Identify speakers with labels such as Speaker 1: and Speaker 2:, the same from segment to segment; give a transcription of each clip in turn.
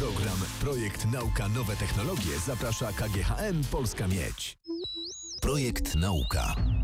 Speaker 1: program Projekt Nauka Nowe Technologie zaprasza KGHM Polska Miedź. Projekt Nauka.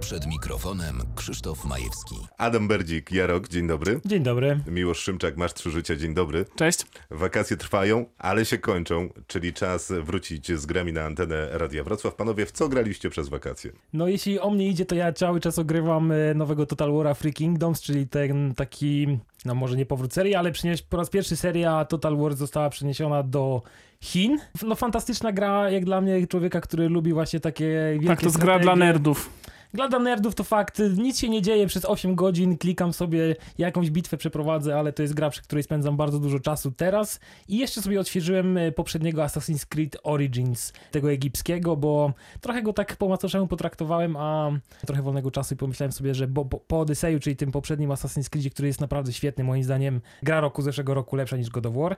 Speaker 1: Przed mikrofonem Krzysztof Majewski.
Speaker 2: Adam Berdzik, Jarok, dzień dobry.
Speaker 3: Dzień dobry.
Speaker 2: Miłosz Szymczak, masz trzy życia, dzień dobry.
Speaker 4: Cześć.
Speaker 2: Wakacje trwają, ale się kończą, czyli czas wrócić z grami na antenę Radia Wrocław. Panowie, w co graliście przez wakacje?
Speaker 3: No jeśli o mnie idzie, to ja cały czas ogrywam e, nowego Total War'a Free Kingdoms, czyli ten taki, no może nie powrót serii, ale przynieś, po raz pierwszy seria Total War została przeniesiona do Chin. No fantastyczna gra, jak dla mnie, człowieka, który lubi właśnie takie wielkie
Speaker 4: Tak, to jest gra dla nerdów.
Speaker 3: Gra dla nerdów to fakt, nic się nie dzieje przez 8 godzin, klikam sobie, jakąś bitwę przeprowadzę, ale to jest gra, przy której spędzam bardzo dużo czasu teraz. I jeszcze sobie odświeżyłem e, poprzedniego Assassin's Creed Origins, tego egipskiego, bo trochę go tak po macoszemu potraktowałem, a trochę wolnego czasu i pomyślałem sobie, że bo, po Odyseju, czyli tym poprzednim Assassin's Creedzie, który jest naprawdę świetny, moim zdaniem, gra roku zeszłego roku lepsza niż God of War,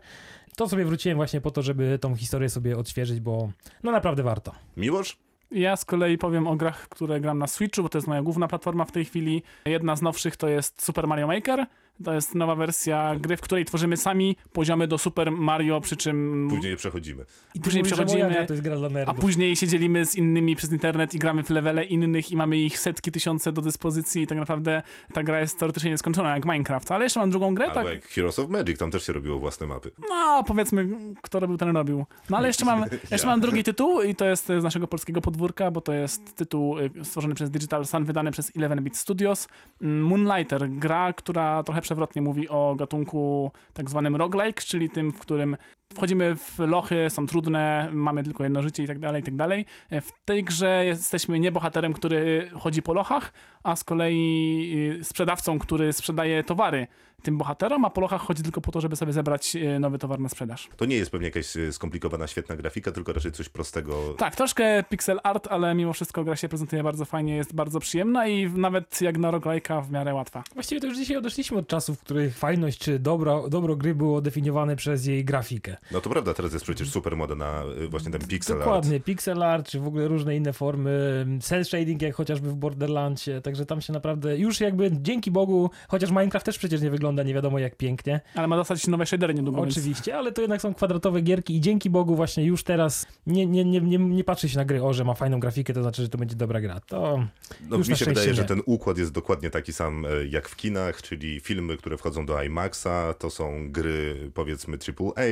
Speaker 3: to sobie wróciłem właśnie po to, żeby tą historię sobie odświeżyć, bo no naprawdę warto.
Speaker 2: Miłosz?
Speaker 4: Ja z kolei powiem o grach, które gram na Switchu, bo to jest moja główna platforma w tej chwili. Jedna z nowszych to jest Super Mario Maker. To jest nowa wersja gry, w której tworzymy sami poziomy do Super Mario, przy czym
Speaker 2: Później je przechodzimy.
Speaker 3: I
Speaker 4: Później
Speaker 3: mówisz, moja
Speaker 4: przechodzimy,
Speaker 3: gra to jest gra dla
Speaker 4: a
Speaker 3: nerdów.
Speaker 4: później się dzielimy z innymi przez internet i gramy w levele innych i mamy ich setki, tysiące do dyspozycji i tak naprawdę ta gra jest teoretycznie nieskończona jak Minecraft. Ale jeszcze mam drugą grę, tak?
Speaker 2: Albo jak Heroes of Magic, tam też się robiło własne mapy.
Speaker 4: No, powiedzmy, kto robił, ten robił. No ale jeszcze mam, jeszcze mam drugi tytuł i to jest z naszego polskiego podwórka, bo to jest tytuł y, stworzony przez Digital Sun, wydany przez 11-bit Studios. Mm, Moonlighter, gra, która trochę przewrotnie mówi o gatunku tak zwanym roguelike, czyli tym, w którym wchodzimy w lochy, są trudne, mamy tylko jedno życie i tak dalej, i tak dalej. W tej grze jesteśmy nie bohaterem, który chodzi po lochach, a z kolei y, sprzedawcą, który sprzedaje towary tym bohaterom, a po lochach chodzi tylko po to, żeby sobie zebrać y, nowy towar na sprzedaż.
Speaker 2: To nie jest pewnie jakaś e, skomplikowana, świetna grafika, tylko raczej coś prostego.
Speaker 4: Tak, troszkę pixel art, ale mimo wszystko gra się prezentuje bardzo fajnie, jest bardzo przyjemna i nawet jak na roguelike'a w miarę łatwa.
Speaker 3: Właściwie to już dzisiaj odeszliśmy od czasów, w których fajność czy dobro, dobro gry było definiowane przez jej grafikę.
Speaker 2: No to prawda, teraz jest przecież super moda na e, właśnie ten pixel
Speaker 3: Dokładnie,
Speaker 2: art.
Speaker 3: pixel art, czy w ogóle różne inne formy, cel shading, jak chociażby w Borderlandsie, także tam się naprawdę, już jakby dzięki Bogu, chociaż Minecraft też przecież nie wygląda nie wiadomo jak pięknie,
Speaker 4: Ale ma dostać nowe shadery niedługo, więc
Speaker 3: oczywiście, ale to jednak są kwadratowe gierki i dzięki Bogu właśnie już teraz nie, nie, nie, nie, nie patrzy się na gry, o, że ma fajną grafikę, to znaczy, że to będzie dobra gra. To
Speaker 2: No,
Speaker 3: już
Speaker 2: mi się wydaje, że
Speaker 3: nie.
Speaker 2: ten układ jest dokładnie taki sam e, jak w kinach, czyli filmy, które wchodzą do IMAXa, to są gry powiedzmy AAA,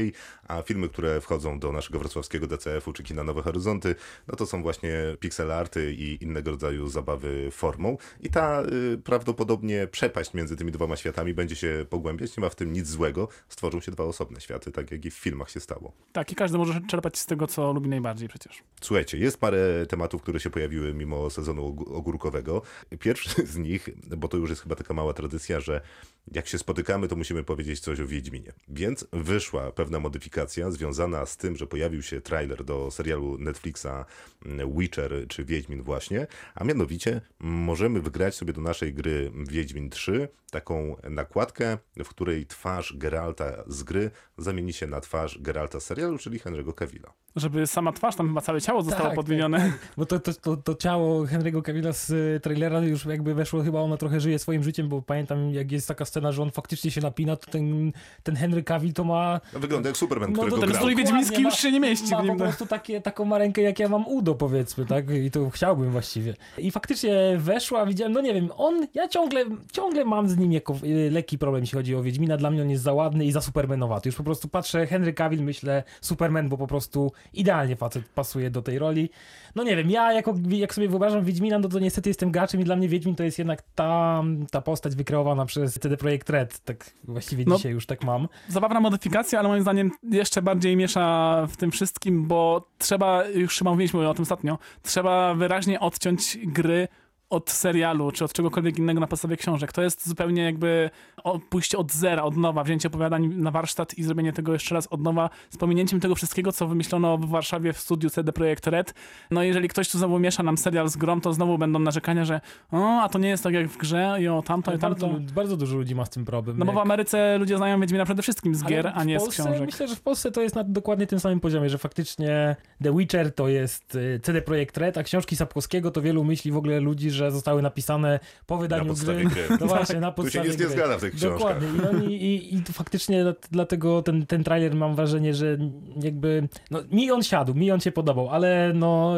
Speaker 2: a filmy, które wchodzą do naszego wrocławskiego DCF-u czy kina Nowe Horyzonty, no to są właśnie pixel arty i innego rodzaju zabawy formą. I ta y, prawdopodobnie przepaść między tymi dwoma światami będzie się pogłębiać, nie ma w tym nic złego. Stworzą się dwa osobne światy, tak jak i w filmach się stało.
Speaker 4: tak, i każdy może czerpać z tego, co lubi najbardziej przecież.
Speaker 2: Słuchajcie, jest parę tematów, które się pojawiły mimo sezonu og- ogórkowego. Pierwszy z nich, bo to już jest chyba taka mała tradycja, że jak się spotykamy, to musimy powiedzieć coś o Wiedźminie. Więc wyszła pewna modyfikacja związana z tym, że pojawił się trailer do serialu Netflixa mm, Witcher czy Wiedźmin właśnie, a mianowicie możemy wygrać sobie do naszej gry Wiedźmin 3 taką nakładkę, w której twarz Geralta z gry zamieni się na twarz Geralta z serialu, czyli Henry'ego Cavilla.
Speaker 4: Żeby sama twarz, tam chyba całe ciało zostało
Speaker 3: Tak,
Speaker 4: podmienione.
Speaker 3: Bo to, to, to, to ciało Henry'ego Cavilla z y, trailera już jakby weszło, chyba ono trochę żyje swoim życiem, bo pamiętam jak jest taka scena, że on faktycznie się napina, to ten, ten Henry Cavill to ma...
Speaker 2: No, wygląda jak Superman,
Speaker 3: No to
Speaker 2: którego
Speaker 4: ten
Speaker 2: grał.
Speaker 4: wiedźmiński już się nie mieści
Speaker 3: Ma
Speaker 4: w nim.
Speaker 3: po prostu takie, taką ma rękę jak ja mam Udo powiedzmy, tak? I to chciałbym właściwie. I faktycznie weszła, widziałem, no nie wiem, on, ja ciągle, ciągle mam z nim jako y, lekki problem, jeśli chodzi o Wiedźmina. Dla mnie on jest za ładny i za Supermanowaty. Już po prostu patrzę, Henry Cavill, myślę Superman, bo po prostu idealnie facet pasuje do tej roli. No nie wiem, ja jako, jak sobie wyobrażam Wiedźmina, no to niestety jestem graczem i dla mnie Wiedźmin to jest jednak ta, ta postać wykreowana przez CD Projekt Red. Tak właściwie
Speaker 4: No.
Speaker 3: dzisiaj już tak mam.
Speaker 4: Zabawna modyfikacja, ale moim zdaniem jeszcze bardziej miesza w tym wszystkim, bo trzeba, już chyba mówiliśmy o tym ostatnio, trzeba wyraźnie odciąć gry od serialu, czy od czegokolwiek innego na podstawie książek. To jest zupełnie jakby pójście od zera, od nowa, wzięcie opowiadań na warsztat i zrobienie tego jeszcze raz od nowa, z pominięciem tego wszystkiego, co wymyślono w Warszawie w studiu CD Projekt Red. No jeżeli ktoś tu znowu miesza nam serial z grą, to znowu będą narzekania, że o, a to nie jest tak jak w grze i o tamto i tamto.
Speaker 3: bardzo, bardzo dużo ludzi ma z tym problem.
Speaker 4: No bo w
Speaker 3: Jak-
Speaker 4: Ameryce ludzie znają Wiedźmina przede wszystkim z gier, a nie z
Speaker 3: Polsce,
Speaker 4: książek.
Speaker 3: Myślę, że w Polsce to jest na dokładnie tym samym poziomie, że faktycznie The Witcher to jest y, CD Projekt Red, a książki Sapkowskiego to wielu myśli w ogóle ludzi, że że zostały napisane po wydaniu
Speaker 2: Na podstawie
Speaker 3: gry.
Speaker 2: gry.
Speaker 3: No właśnie, na
Speaker 2: Tu się
Speaker 3: podstawie
Speaker 2: nic nie zgadza w tych książkach.
Speaker 3: Dokładnie. I, oni, i, i to faktycznie dla- dlatego ten, ten trailer mam wrażenie, że jakby. No, mi on siadł, mi on się podobał, ale no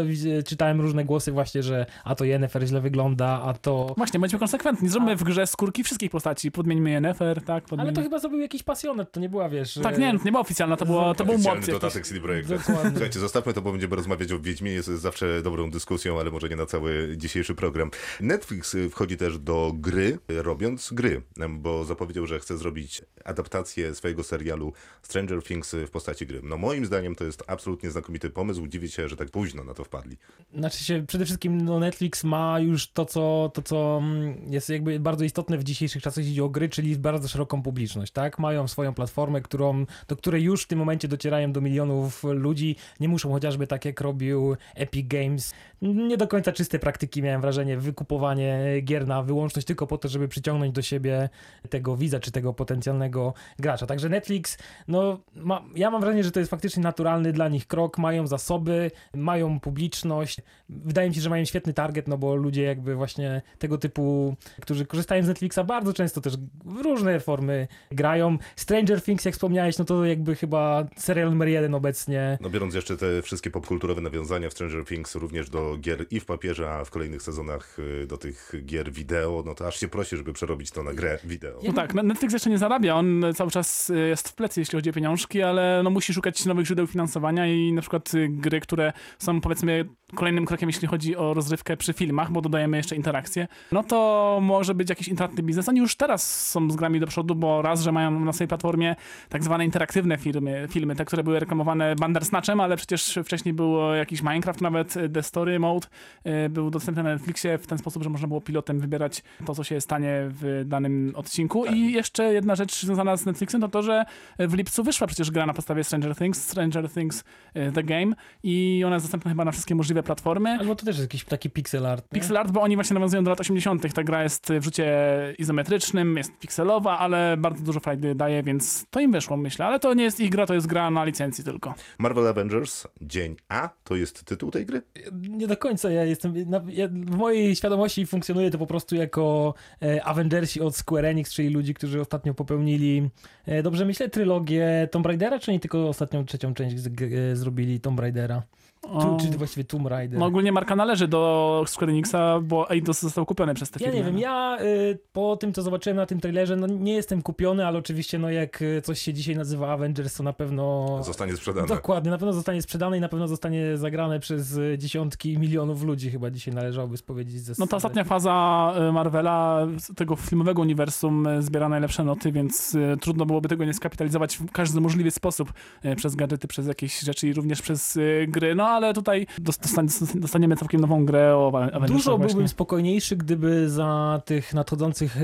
Speaker 3: czytałem różne głosy właśnie, że a to Yennefer źle wygląda, a to.
Speaker 4: Właśnie, bądźmy konsekwentni. Zróbmy w grze skórki wszystkich postaci. Podmieńmy Yennefer, tak? Podmieńmy...
Speaker 3: Ale to chyba zrobił jakiś pasjonet, to nie była, wiesz.
Speaker 4: Tak, nie, to nie była oficjalna, to, było, to był jakiś.
Speaker 2: dodatek CD Projekt.
Speaker 3: Dokładnie.
Speaker 2: Słuchajcie, zostawmy to, bo będziemy rozmawiać o Wiedźminie, jest zawsze dobrą dyskusją, ale może nie na cały dzisiejszy program. Netflix y, wchodzi też do gry, robiąc gry, bo zapowiedział, że chce zrobić adaptację swojego serialu Stranger Things y, w postaci gry. No moim zdaniem to jest absolutnie znakomity pomysł, dziwię się, że tak późno na to wpadli.
Speaker 3: Znaczy się, przede wszystkim no Netflix ma już to co, to, co mm, jest jakby bardzo istotne w dzisiejszych czasach, jeśli chodzi o gry, czyli bardzo szeroką publiczność, tak? Mają swoją platformę, którą, do której już w tym momencie docierają do milionów ludzi. Nie muszą chociażby tak jak robił Epic Games. Nie do końca czyste praktyki, miałem wrażenie, wykupowanie gier na wyłączność tylko po to, żeby przyciągnąć do siebie tego widza, czy tego potencjalnego gracza. Także Netflix, no ma, ja mam wrażenie, że to jest faktycznie naturalny dla nich krok, mają zasoby, mają publiczność, wydaje mi się, że mają świetny target, no bo ludzie jakby właśnie tego typu, którzy korzystają z Netflixa bardzo często też w różne formy grają. Stranger Things, jak wspomniałeś, no to jakby chyba serial numer jeden obecnie.
Speaker 2: No biorąc jeszcze te wszystkie popkulturowe nawiązania w Stranger Things również do gier i w papierze, a w kolejnych sezonach y, do tych gier wideo, no to aż się prosi, żeby przerobić to na grę wideo.
Speaker 4: No tak, Netflix jeszcze nie zarabia, on cały czas y, jest w plecy, jeśli chodzi o pieniążki, ale no musi szukać nowych źródeł finansowania i na przykład y, gry, które są powiedzmy kolejnym krokiem, jeśli chodzi o rozrywkę przy filmach, bo dodajemy jeszcze interakcje, no to może być jakiś intratny biznes. Oni już teraz są z grami do przodu, bo raz, że mają na swojej platformie tak zwane interaktywne filmy, filmy te, które były reklamowane Bandersnatchem, ale przecież wcześniej było jakiś Minecraft, nawet The Story Mode y, był dostępny na Netflixie w ten sposób, że można było pilotem wybierać to, co się stanie w danym odcinku. I jeszcze jedna rzecz związana z Netflixem to to, że w lipcu wyszła przecież gra na podstawie Stranger Things, Stranger Things y, The Game i ona jest dostępna chyba na wszystkie możliwe platformy.
Speaker 3: Albo to też jest jakiś taki pixel art. nie?
Speaker 4: Pixel art, bo oni właśnie nawiązują do lat 80. Ta gra jest w rzucie izometrycznym, jest pikselowa, ale bardzo dużo frajdy daje, więc to im wyszło, myślę. Ale to nie jest ich gra, to jest gra na licencji tylko.
Speaker 2: Marvel Avengers Dzień A to jest tytuł tej gry?
Speaker 3: Nie do końca ja jestem. Na, ja, w mojej świadomości funkcjonuje to po prostu jako e, Avengersi od Square Enix, czyli ludzi, którzy ostatnio popełnili, e, dobrze myślę, trylogię Tomb Raidera, czy nie tylko ostatnią trzecią część z, g- e, zrobili Tomb Raidera? Tu, czy właściwie Tomb Raider?
Speaker 4: no ogólnie marka należy do Square Enixa, bo Eidos został kupiony przez te
Speaker 3: Ja
Speaker 4: firmy.
Speaker 3: nie wiem, ja y, po tym, co zobaczyłem na tym trailerze, no nie jestem kupiony, ale oczywiście, no jak y, coś się dzisiaj nazywa Avengers, to na pewno...
Speaker 2: Zostanie sprzedane.
Speaker 3: Dokładnie, na pewno zostanie sprzedane i na pewno zostanie zagrane przez y, dziesiątki milionów ludzi, chyba dzisiaj należałoby spowiedzieć ze
Speaker 4: No ta ostatnia faza y, Marvela, tego filmowego uniwersum zbiera najlepsze noty, więc y, trudno byłoby tego nie skapitalizować w każdy możliwy sposób y, przez gadżety, przez jakieś rzeczy i również przez y, gry. No ale tutaj dos- dostan- dostaniemy całkiem nową grę o Avengersach
Speaker 3: Dużo
Speaker 4: właśnie.
Speaker 3: byłbym spokojniejszy, gdyby za tych nadchodzących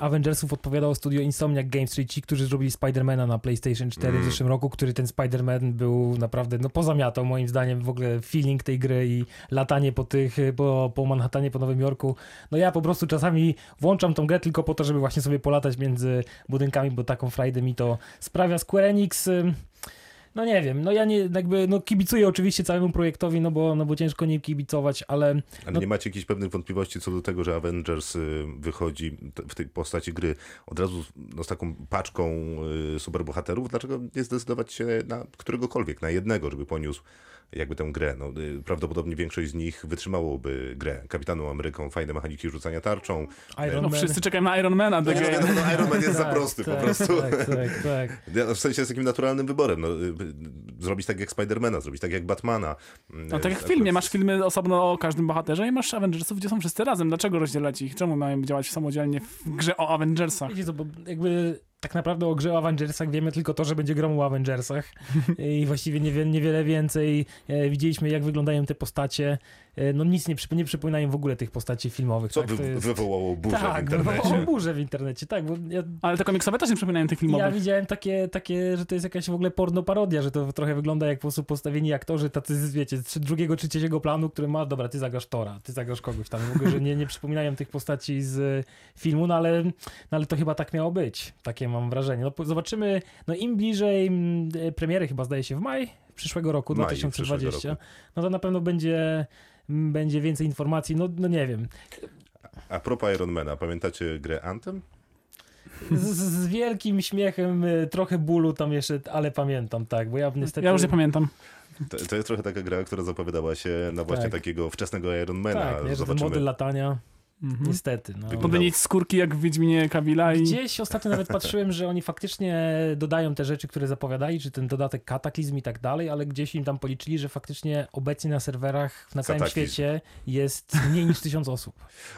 Speaker 3: Avengersów odpowiadało studio Insomniac Games, czyli ci, którzy zrobili Spidermana na PlayStation 4 w
Speaker 2: Mm.
Speaker 3: zeszłym roku, który ten Spider-Man był naprawdę, no pozamiatał moim zdaniem w ogóle feeling tej gry i latanie po tych, y, po, po Manhattanie, po Nowym Jorku. No ja po prostu czasami włączam tą grę tylko po to, żeby właśnie sobie polatać między budynkami, bo taką frajdę mi to sprawia. Square Enix... no nie wiem, no ja nie, jakby, no kibicuję oczywiście całemu projektowi, no bo, no bo ciężko nie kibicować, ale
Speaker 2: Ale
Speaker 3: No-
Speaker 2: nie macie jakichś pewnych wątpliwości co do tego, że Avengers y, wychodzi w tej postaci gry od razu no, z taką paczką y, superbohaterów? Dlaczego nie zdecydować się na któregokolwiek, na jednego, żeby poniósł jakby tę grę? No, y, prawdopodobnie większość z nich wytrzymałoby grę. Kapitaną Ameryką, fajne mechaniki rzucania tarczą.
Speaker 3: Iron
Speaker 4: No
Speaker 3: Man...
Speaker 4: wszyscy czekają na Ironmana.
Speaker 2: No,
Speaker 4: The
Speaker 2: no, wiadomo, no, Iron Man jest za
Speaker 3: Tak,
Speaker 2: prosty po
Speaker 3: tak,
Speaker 2: prostu.
Speaker 3: Tak, tak, tak.
Speaker 2: Ja, W sensie jest takim naturalnym wyborem. No, y, y, zrobić tak jak Spidermana, zrobić tak jak Batmana.
Speaker 4: No tak jak w filmie, masz filmy osobno o każdym bohaterze i masz Avengersów, gdzie są wszyscy razem. Dlaczego rozdzielać ich? Czemu mają działać samodzielnie w grze o Avengersach?
Speaker 3: Wiecie co, bo jakby tak naprawdę o grze o Avengersach wiemy tylko to, że będzie grą o Avengersach i właściwie niewiele, niewiele więcej. E, widzieliśmy jak wyglądają te postacie. E, no nic nie, przyp- nie przypominają w ogóle tych postaci filmowych.
Speaker 2: Co
Speaker 3: tak?
Speaker 2: wy,
Speaker 3: jest...
Speaker 2: wywołało burzę w
Speaker 3: tak,
Speaker 2: internecie?
Speaker 3: wywołało burzę w internecie, tak, bo ja,
Speaker 4: Ale te komiksowe też nie przypominają tych
Speaker 3: ja
Speaker 4: filmowych.
Speaker 3: widziałem takie, takie, że to jest jakaś w ogóle porno parodia, że to trochę wygląda jak po prostu postawieni aktorzy tacy, wiecie, z drugiego czy trzeciego planu, który ma, dobra, ty zagrasz Tora, ty zagrasz kogoś tam, w ogóle, że nie, nie przypominają tych postaci z e, filmu, no ale, no ale to chyba tak miało być, takie mam wrażenie. No, zobaczymy, no im bliżej e, premiery chyba zdaje się w maj przyszłego roku,
Speaker 2: Maj
Speaker 3: 2020,
Speaker 2: przyszłego roku.
Speaker 3: no to na pewno będzie będzie więcej informacji, no, no nie wiem.
Speaker 2: A propos Ironmana, pamiętacie grę Anthem?
Speaker 3: Z, z wielkim śmiechem, y, trochę bólu tam jeszcze, ale pamiętam, tak, bo ja niestety...
Speaker 4: Ja już nie pamiętam.
Speaker 2: To, to jest trochę taka gra, która zapowiadała się na właśnie
Speaker 3: Tak.
Speaker 2: takiego wczesnego Ironmana.
Speaker 3: Tak,
Speaker 2: Zobaczymy.
Speaker 3: model latania,
Speaker 4: Mhm.
Speaker 3: niestety. No.
Speaker 2: Wygląda-
Speaker 4: Podmienić skórki jak w Wiedźminie Kabila i...
Speaker 3: Gdzieś ostatnio nawet patrzyłem, że oni faktycznie dodają te rzeczy, które zapowiadali, czy ten dodatek kataklizm i tak dalej, ale gdzieś im tam policzyli, że faktycznie obecnie na serwerach na całym
Speaker 2: Kataklizm.
Speaker 3: świecie jest mniej niż tysiąc osób.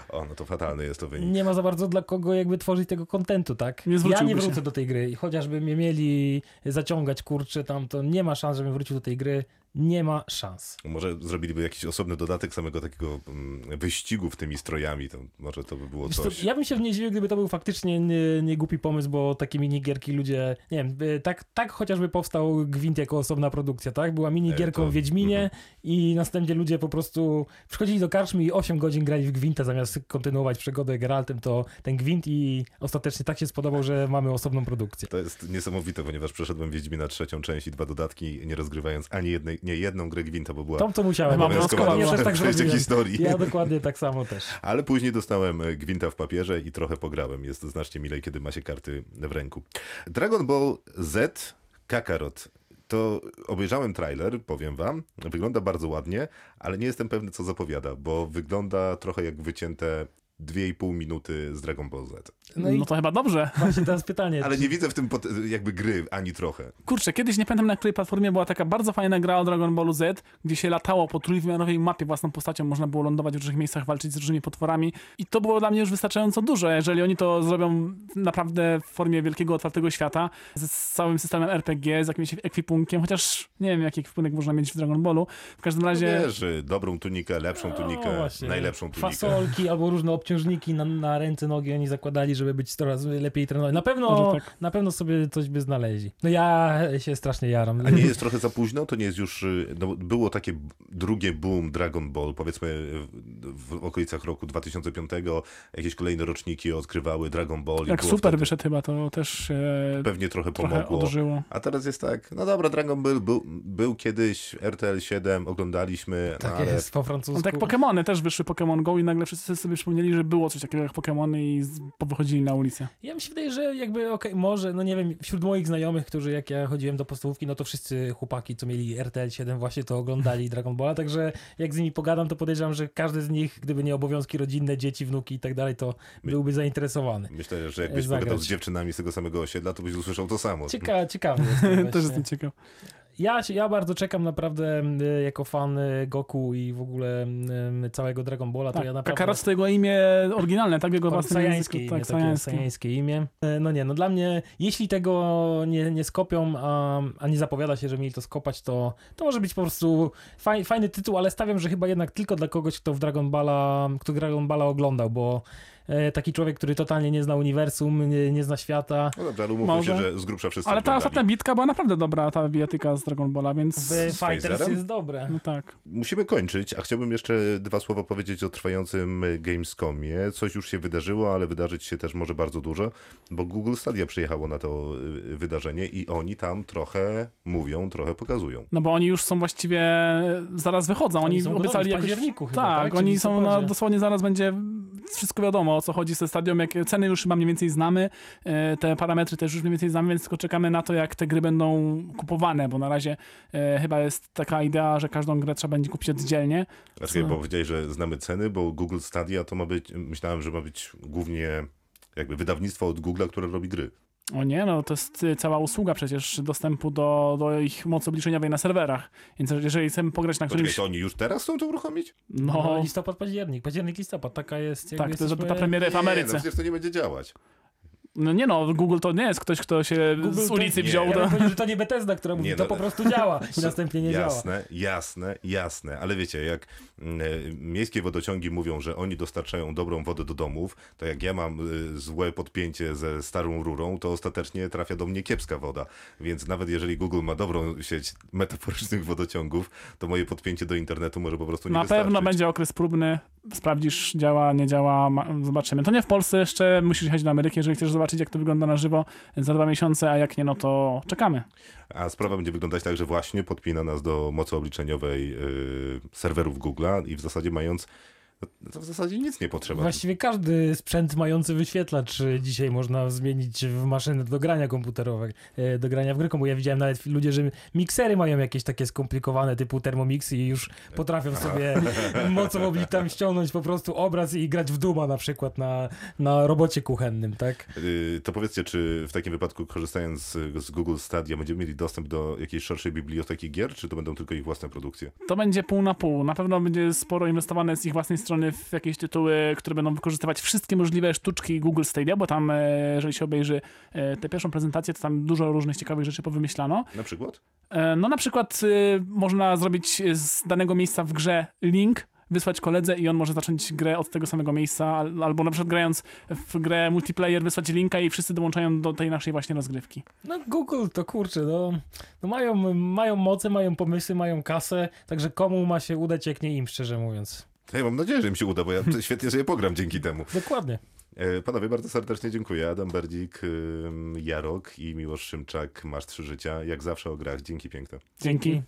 Speaker 2: O, no to fatalny jest to wynik.
Speaker 3: Nie ma za bardzo dla kogo jakby tworzyć tego kontentu, tak?
Speaker 4: Nie
Speaker 3: ja nie
Speaker 4: się.
Speaker 3: wrócę do tej gry chociażby mnie mieli zaciągać, kurczę, tam to nie ma szans, żebym wrócił do tej gry. Nie ma szans.
Speaker 2: Może zrobiliby jakiś osobny dodatek samego takiego mm, wyścigu w tymi strojami, to może to by było
Speaker 3: co,
Speaker 2: coś.
Speaker 3: ja bym się nie zdziwił, gdyby to był faktycznie nie, nie głupi pomysł, bo takie minigierki ludzie, nie wiem, tak, tak chociażby powstał Gwint jako osobna produkcja, tak? Była minigierką
Speaker 2: E, to-
Speaker 3: w Wiedźminie
Speaker 2: mhm.
Speaker 3: i następnie ludzie po prostu przychodzili do karczmy i 8 godzin grali w Gwinta zamiast kontynuować przygodę Geraltem, to ten Gwint i ostatecznie tak się spodobał, że mamy osobną produkcję.
Speaker 2: To jest niesamowite, ponieważ przeszedłem Wiedźmina trzecią część i dwa dodatki, nie rozgrywając ani jednej, nie jedną grę Gwinta, bo była
Speaker 3: Tą, co musiałem.
Speaker 4: Mam
Speaker 3: Ja też tak zrobiłem.
Speaker 2: historii.
Speaker 3: Ja dokładnie tak samo też.
Speaker 2: Ale później dostałem e, Gwinta w papierze i trochę pograłem. Jest znacznie milej, kiedy ma się karty w ręku. Dragon Ball Z Kakarot. To obejrzałem trailer, powiem wam. Wygląda bardzo ładnie, ale nie jestem pewny, co zapowiada, bo wygląda trochę jak wycięte 2,5 minuty z Dragon Ball Z.
Speaker 3: No
Speaker 4: No, to chyba dobrze.
Speaker 3: właśnie teraz pytanie.
Speaker 2: Ale
Speaker 3: czy-
Speaker 2: nie widzę w tym jakby gry ani trochę.
Speaker 4: Kurczę, kiedyś nie pamiętam na której platformie była taka bardzo fajna gra o Dragon Ballu Z, gdzie się latało po trójwymiarowej mapie własną postacią, można było lądować w różnych miejscach, walczyć z różnymi potworami i to było dla mnie już wystarczająco dużo. Jeżeli oni to zrobią naprawdę w formie wielkiego, otwartego świata, z, całym systemem RPG, z jakimś ekwipunkiem, chociaż nie wiem, jaki ekwipunek można mieć w Dragon Ballu. W każdym razie...
Speaker 2: Wiesz, y, dobrą tunikę, lepszą tunikę,
Speaker 3: No
Speaker 2: najlepszą tunikę.
Speaker 3: Fasolki albo różne obciążniki na, na ręce, nogi oni zakładali, żeby być coraz lepiej trenowani. Na pewno,
Speaker 4: tak.
Speaker 3: na pewno sobie coś by znaleźli. No ja się strasznie jaram.
Speaker 2: A nie jest trochę za późno? To nie jest już. No, było takie drugie boom Dragon Ball, powiedzmy w, w okolicach roku 2005. Jakieś kolejne roczniki odkrywały Dragon Ball. było
Speaker 4: super
Speaker 2: wtedy-
Speaker 4: wyszedł chyba, to też e,
Speaker 2: Pewnie trochę
Speaker 4: trochę
Speaker 2: pomogło.
Speaker 4: odżyło.
Speaker 2: A teraz jest tak, no dobra, Dragon Ball był, był kiedyś, RTL 7, oglądaliśmy,
Speaker 3: Tak
Speaker 2: ale
Speaker 3: jest, po francusku.
Speaker 4: No tak Pokemony też wyszły Pokémon Go i nagle wszyscy sobie przypomnieli, że było coś takiego jak Pokémony i z- wychodzili na ulicę.
Speaker 3: Ja mi się wydaje, że jakby, okej, może, no nie wiem, wśród moich znajomych, którzy jak ja chodziłem do podstawówki, no to wszyscy chłopaki, co mieli RTL 7 właśnie to oglądali Dragon Balla, także jak z nimi pogadam, to podejrzewam, że każdy z nich, gdyby nie obowiązki rodzinne, dzieci, wnuki i tak dalej, to byłby zainteresowany.
Speaker 2: myślę, że jakbyś
Speaker 3: Zagrać.
Speaker 2: pogadał z dziewczynami z tego samego osiedla, to byś usłyszał to samo.
Speaker 3: Cieka, ciekawy jestem
Speaker 4: Też jestem ciekaw.
Speaker 3: Ja, ja bardzo czekam naprawdę y, jako fan y, Goku i w ogóle y, całego Dragon Balla, to
Speaker 4: Tak,
Speaker 3: ja naprawdę...
Speaker 4: Kakarot to jego imię oryginalne, tak? Jego własnym
Speaker 3: Sajańskie
Speaker 4: języku.
Speaker 3: imię,
Speaker 4: Tak,
Speaker 3: takie
Speaker 4: sajańskie.
Speaker 3: imię. No nie, no dla mnie, jeśli tego nie, nie skopią, a, a nie zapowiada się, że mieli to skopać, to, to może być po prostu faj, fajny tytuł, ale stawiam, że chyba jednak tylko dla kogoś, kto w Dragon Balla, kto Dragon Balla oglądał, bo taki człowiek, który totalnie nie zna uniwersum, nie, nie zna świata,
Speaker 2: No dobrze, ale umówmy
Speaker 4: Może.
Speaker 2: się, że z grubsza wszyscy
Speaker 4: Ale ta ostatnia bitka była naprawdę dobra, ta bijatyka z Dragon Balla, więc...
Speaker 3: w
Speaker 2: Z
Speaker 3: Fighters jest dobre.
Speaker 4: No tak.
Speaker 2: Musimy kończyć, a chciałbym jeszcze dwa słowa powiedzieć o trwającym Gamescomie. Coś już się wydarzyło, ale wydarzyć się też może bardzo dużo, bo Google Stadia przyjechało na to y, wydarzenie i oni tam trochę mówią, trochę pokazują.
Speaker 4: No bo oni już są właściwie... Zaraz wychodzą, oni,
Speaker 3: Oni
Speaker 4: obiecali
Speaker 3: w
Speaker 4: jakoś...
Speaker 3: październiku chyba,
Speaker 4: tak,
Speaker 3: tak?
Speaker 4: Oni są,
Speaker 3: listopadzie?
Speaker 4: dosłownie zaraz będzie wszystko wiadomo, o co chodzi ze stadium, jak ceny już chyba mniej więcej znamy, e, te parametry też już mniej więcej znamy, więc tylko czekamy na to, jak te gry będą kupowane, bo na razie e, chyba jest taka idea, że każdą grę trzeba będzie kupić oddzielnie.
Speaker 3: Co?
Speaker 2: bo powiedziałeś, że znamy ceny, bo Google Stadia to ma być, myślałem, że ma być głównie jakby wydawnictwo od Google'a, które robi gry.
Speaker 4: O nie, no to jest y, cała usługa przecież dostępu do, do ich mocy obliczeniowej na serwerach, więc jeżeli chcemy pograć na
Speaker 2: Poczekaj,
Speaker 4: którymś...
Speaker 2: to oni już teraz chcą to uruchomić?
Speaker 3: No,
Speaker 4: No,
Speaker 3: listopad, październik, październik, listopad, taka jest...
Speaker 4: tak, to jest
Speaker 3: jesteśmy-
Speaker 4: ta premiery w
Speaker 2: Nie, no
Speaker 4: Ameryce.
Speaker 2: przecież to nie będzie działać.
Speaker 4: No nie no, Google to nie jest ktoś, kto się
Speaker 3: Google
Speaker 4: z
Speaker 3: to-
Speaker 4: ulicy
Speaker 2: nie.
Speaker 4: wziął
Speaker 3: Ja
Speaker 4: do...
Speaker 3: powiedział, że to nie Bethesda, która mówi,
Speaker 2: Nie,
Speaker 3: to
Speaker 2: no-
Speaker 3: po prostu działa i następnie nie działa.
Speaker 2: jasne, jasne, jasne, ale wiecie, jak mm, e, miejskie wodociągi mówią, że oni dostarczają dobrą wodę do domów, to jak ja mam y, złe podpięcie ze starą rurą, to ostatecznie trafia do mnie kiepska woda. Więc nawet jeżeli Google ma dobrą sieć metaforycznych wodociągów, to moje podpięcie do internetu może po prostu nie
Speaker 4: Na
Speaker 2: wystarczyć.
Speaker 4: pewno będzie okres próbny, sprawdzisz, działa, nie działa, zobaczymy. To nie w Polsce jeszcze, musisz jechać do Ameryki, jeżeli chcesz zobaczyć zobaczyć, jak to wygląda na żywo za dwa miesiące, a jak nie, no to czekamy.
Speaker 2: A sprawa będzie wyglądać tak, że właśnie podpina nas do mocy obliczeniowej yy, serwerów Google'a i w zasadzie mając to w zasadzie nic nie potrzeba.
Speaker 3: Właściwie każdy sprzęt mający wyświetlacz y, dzisiaj można zmienić w maszynę do grania komputerowej, e, do grania w gry komputerowe. Ja widziałem nawet ludzie, że miksery mają jakieś takie skomplikowane typu Thermomix i już potrafią sobie mocą oblicz tam ściągnąć po prostu obraz i grać w Duma na przykład na, na robocie kuchennym, tak?
Speaker 2: Yy, to powiedzcie, czy w takim wypadku korzystając z, z Google Stadia będziemy mieli dostęp do jakiejś szerszej biblioteki gier, czy to będą tylko ich własne produkcje?
Speaker 4: To będzie pół na pół. Na pewno będzie sporo inwestowane z ich własnej strony w jakieś tytuły, które będą wykorzystywać wszystkie możliwe sztuczki Google Stadia, bo tam, e, jeżeli się obejrzy e, tę pierwszą prezentację, to tam dużo różnych ciekawych rzeczy powymyślano.
Speaker 2: Na przykład?
Speaker 4: E, No na przykład można zrobić z danego miejsca w grze link, wysłać koledze i on może zacząć grę od tego samego miejsca, al- albo na przykład grając w grę multiplayer wysłać linka i wszyscy dołączają do tej naszej właśnie rozgrywki.
Speaker 3: No Google to kurczę, no, no mają, mają moce, mają pomysły, mają kasę, także komu ma się udać, jak nie im, szczerze mówiąc.
Speaker 2: Ja mam nadzieję, że im się uda, bo ja to świetnie sobie pogram dzięki temu.
Speaker 3: Dokładnie.
Speaker 2: E, Panowie, bardzo serdecznie dziękuję. Adam Berdzik, Jarok i Miłosz Szymczak, Masz Trzy Życia. Jak zawsze o grach. Dzięki piękne.
Speaker 4: Dzięki.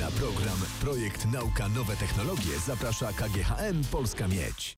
Speaker 1: Na program Projekt Nauka Nowe Technologie zaprasza KGHM Polska Miedź.